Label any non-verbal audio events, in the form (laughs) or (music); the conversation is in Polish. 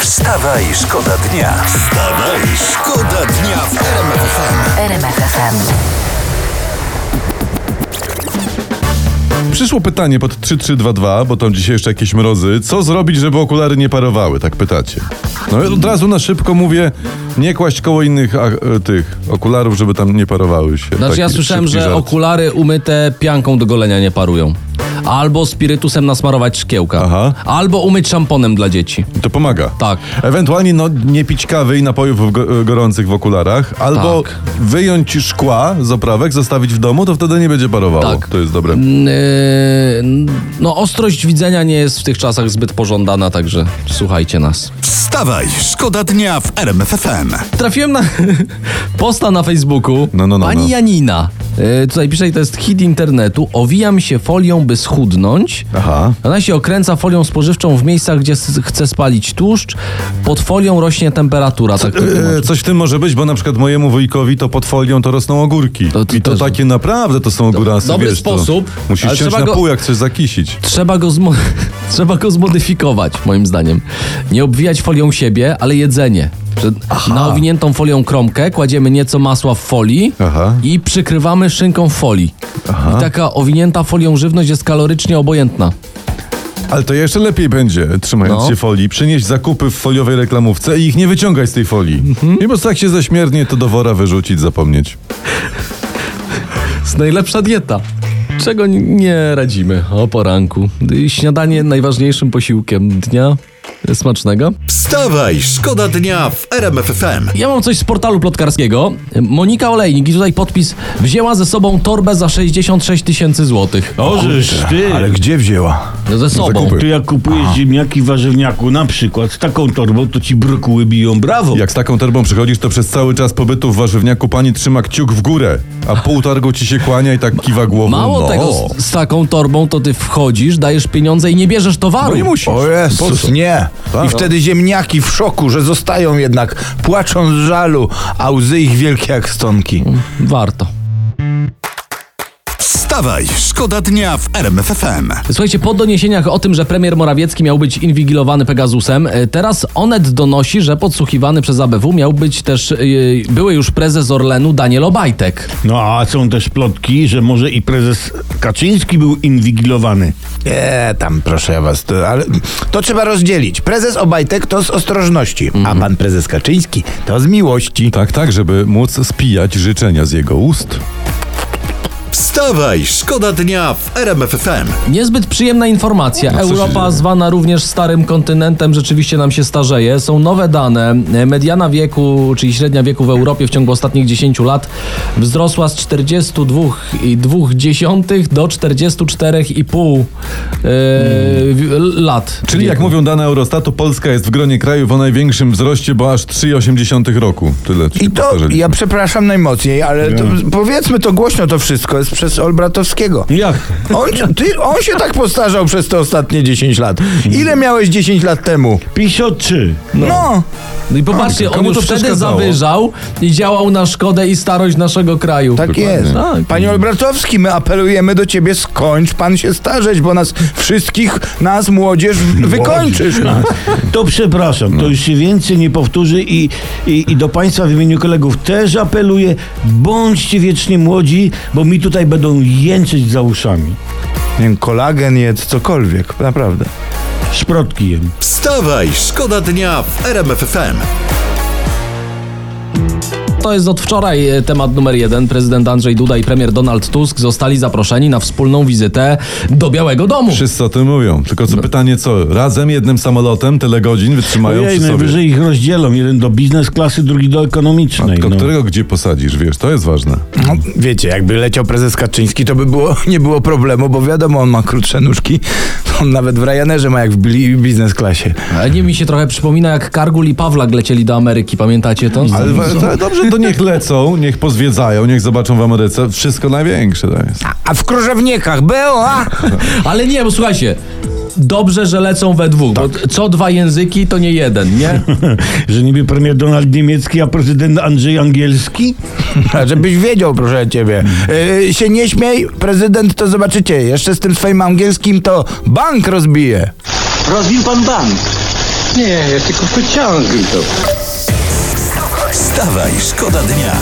Wstawaj, szkoda dnia. Wstawaj, szkoda dnia w RMF FM. RMFFM. Przyszło pytanie pod 3322, bo tam dzisiaj jeszcze jakieś mrozy. Co zrobić, żeby okulary nie parowały? Tak pytacie. No ja od razu na szybko mówię, nie kłaść koło innych a, e, tych okularów, żeby tam nie parowały się. Znaczy Taki ja słyszałem, szybki że żart. okulary umyte pianką do golenia nie parują. Albo spirytusem nasmarować szkiełka. Aha. Albo umyć szamponem dla dzieci. To pomaga. Tak. Ewentualnie no, nie pić kawy i napojów go, gorących w okularach, albo Tak. wyjąć szkła z oprawek, zostawić w domu, to wtedy nie będzie parowało. Tak. To jest dobre. Yy, no ostrość widzenia nie jest w tych czasach zbyt pożądana, także słuchajcie nas. Wstawaj, szkoda dnia w RMF FM. Trafiłem na (laughs) posta na Facebooku. No, no, no, Pani no. Janina. Yy, tutaj pisze, i to jest hit internetu. Owijam się folią, by schudnąć. Aha. Ona się okręca folią spożywczą w miejscach, gdzie chce spalić tłuszcz. Pod folią rośnie temperatura. Tak to E, coś w tym może być, bo na przykład mojemu wujkowi to pod folią to rosną ogórki. To- to I to też- takie naprawdę to są ogórasy, dobry wiesz, sposób, Musisz ciąć na go- pół, jak chcesz zakisić. Trzeba go, zmo- (laughs) trzeba go zmodyfikować, moim zdaniem. Nie obwijać folią siebie, ale jedzenie. Na owiniętą folią kromkę kładziemy nieco masła w folii Aha. i przykrywamy szynką w folii. I taka owinięta folią żywność jest kalorycznie obojętna. Ale to jeszcze lepiej będzie, trzymając No. się folii, przynieść zakupy w foliowej reklamówce i ich nie wyciągać z tej folii. Mhm. I po jak się zaśmierdnie, to do wora wyrzucić, zapomnieć. Jest najlepsza dieta. Czego n- nie radzimy o poranku. Śniadanie najważniejszym posiłkiem dnia. Smacznego. Wstawaj, szkoda dnia w RMF FM. Ja mam coś z portalu plotkarskiego. Monika Olejnik i tutaj podpis wzięła ze sobą torbę za 66 tysięcy złotych. Ożeż ty, Ale gdzie wzięła? No Ze sobą. zakupy. ty jak kupujesz ziemniaki w warzywniaku na przykład z taką torbą, to ci brokuły biją brawo. Jak z taką torbą przychodzisz, to przez cały czas pobytu w warzywniaku pani trzyma kciuk w górę, a pół targu ci się kłania i tak kiwa głową. Mało no. tego, z, z taką torbą to ty wchodzisz, dajesz pieniądze i nie bierzesz towaru. No nie musisz. O Po Jezus, nie. Tak. I wtedy ziemniaki w szoku, że zostają jednak, płaczą z żalu, a łzy ich wielkie jak stonki. Warto. Wstawaj, szkoda dnia w RMF FM. Słuchajcie, po doniesieniach o tym, że premier Morawiecki miał być inwigilowany Pegasusem, e, teraz Onet donosi, że podsłuchiwany przez ABW miał być też e, były już prezes Orlenu Daniel Obajtek. No a są też plotki, że może i prezes Kaczyński był inwigilowany. Nie, tam proszę ja was, to, ale to trzeba rozdzielić. Prezes Obajtek to z ostrożności, Mhm. a pan prezes Kaczyński to z miłości. Tak, tak, żeby móc spijać życzenia z jego ust. Wstawaj, szkoda dnia w RMF FM. Niezbyt przyjemna informacja. No, Europa, zwana również starym kontynentem, rzeczywiście nam się starzeje. Są nowe dane. Mediana wieku, czyli średnia wieku w Europie w ciągu ostatnich 10 lat wzrosła z 42,2 do 44,5 e, w- lat. Czyli jak wieku. mówią dane Eurostatu, Polska jest w gronie krajów o największym wzroście, bo aż 3,8 roku. Tyle I to, ja przepraszam najmocniej, ale to, powiedzmy to głośno, to wszystko jest przez Olbratowskiego. Jak? On, ty, on się tak postarzał przez te ostatnie 10 lat. Ile miałeś 10 lat temu? 53. No. No i popatrzcie, A, on już to wtedy zawyżał i działał na szkodę i starość naszego kraju. Tak jest. Tak. Panie Olbratowski, my apelujemy do ciebie, skończ pan się starzeć, bo nas wszystkich, nas młodzież, wykończysz. Nas. To przepraszam, to już się więcej nie powtórzy i, i, i do Państwa w imieniu kolegów też apeluję, bądźcie wiecznie młodzi, bo mi tutaj będą jęczyć za uszami. Nie wiem, kolagen jedz, cokolwiek, naprawdę. Szprotki jem. Wstawaj, szkoda dnia w RMF FM. To jest od wczoraj e, temat numer jeden. Prezydent Andrzej Duda i premier Donald Tusk zostali zaproszeni na wspólną wizytę do Białego Domu. Wszyscy o tym mówią. Tylko co pytanie, co? Razem jednym samolotem tyle godzin wytrzymają Ojej, przy sobie? najwyżej ich rozdzielą. Jeden do biznes klasy, drugi do ekonomicznej. Tylko No. którego gdzie posadzisz, wiesz, to jest ważne. No, wiecie, jakby leciał prezes Kaczyński, to by było, nie było problemu, bo wiadomo, on ma krótsze nóżki. On nawet w Ryanerze ma jak w biznes klasie. A nie mi się trochę przypomina, jak Kargul i Pawlak lecieli do Ameryki, pamiętacie to? Ale to, dobrze, to niech lecą, niech pozwiedzają, niech zobaczą w Ameryce. Wszystko największe to jest. A w Krużewnikach było, a? (laughs) Ale nie, bo słuchajcie, dobrze, że lecą we dwóch, bo co dwa języki, to nie jeden, nie? (laughs) Że niby premier Donald niemiecki, a prezydent Andrzej angielski? (laughs) Żebyś wiedział, proszę ciebie. Yy, się nie śmiej, prezydent to zobaczycie. Jeszcze z tym swoim angielskim to bank rozbije. Rozbił pan bank. Nie, ja tylko pociągnij to. Wstawaj, szkoda dnia.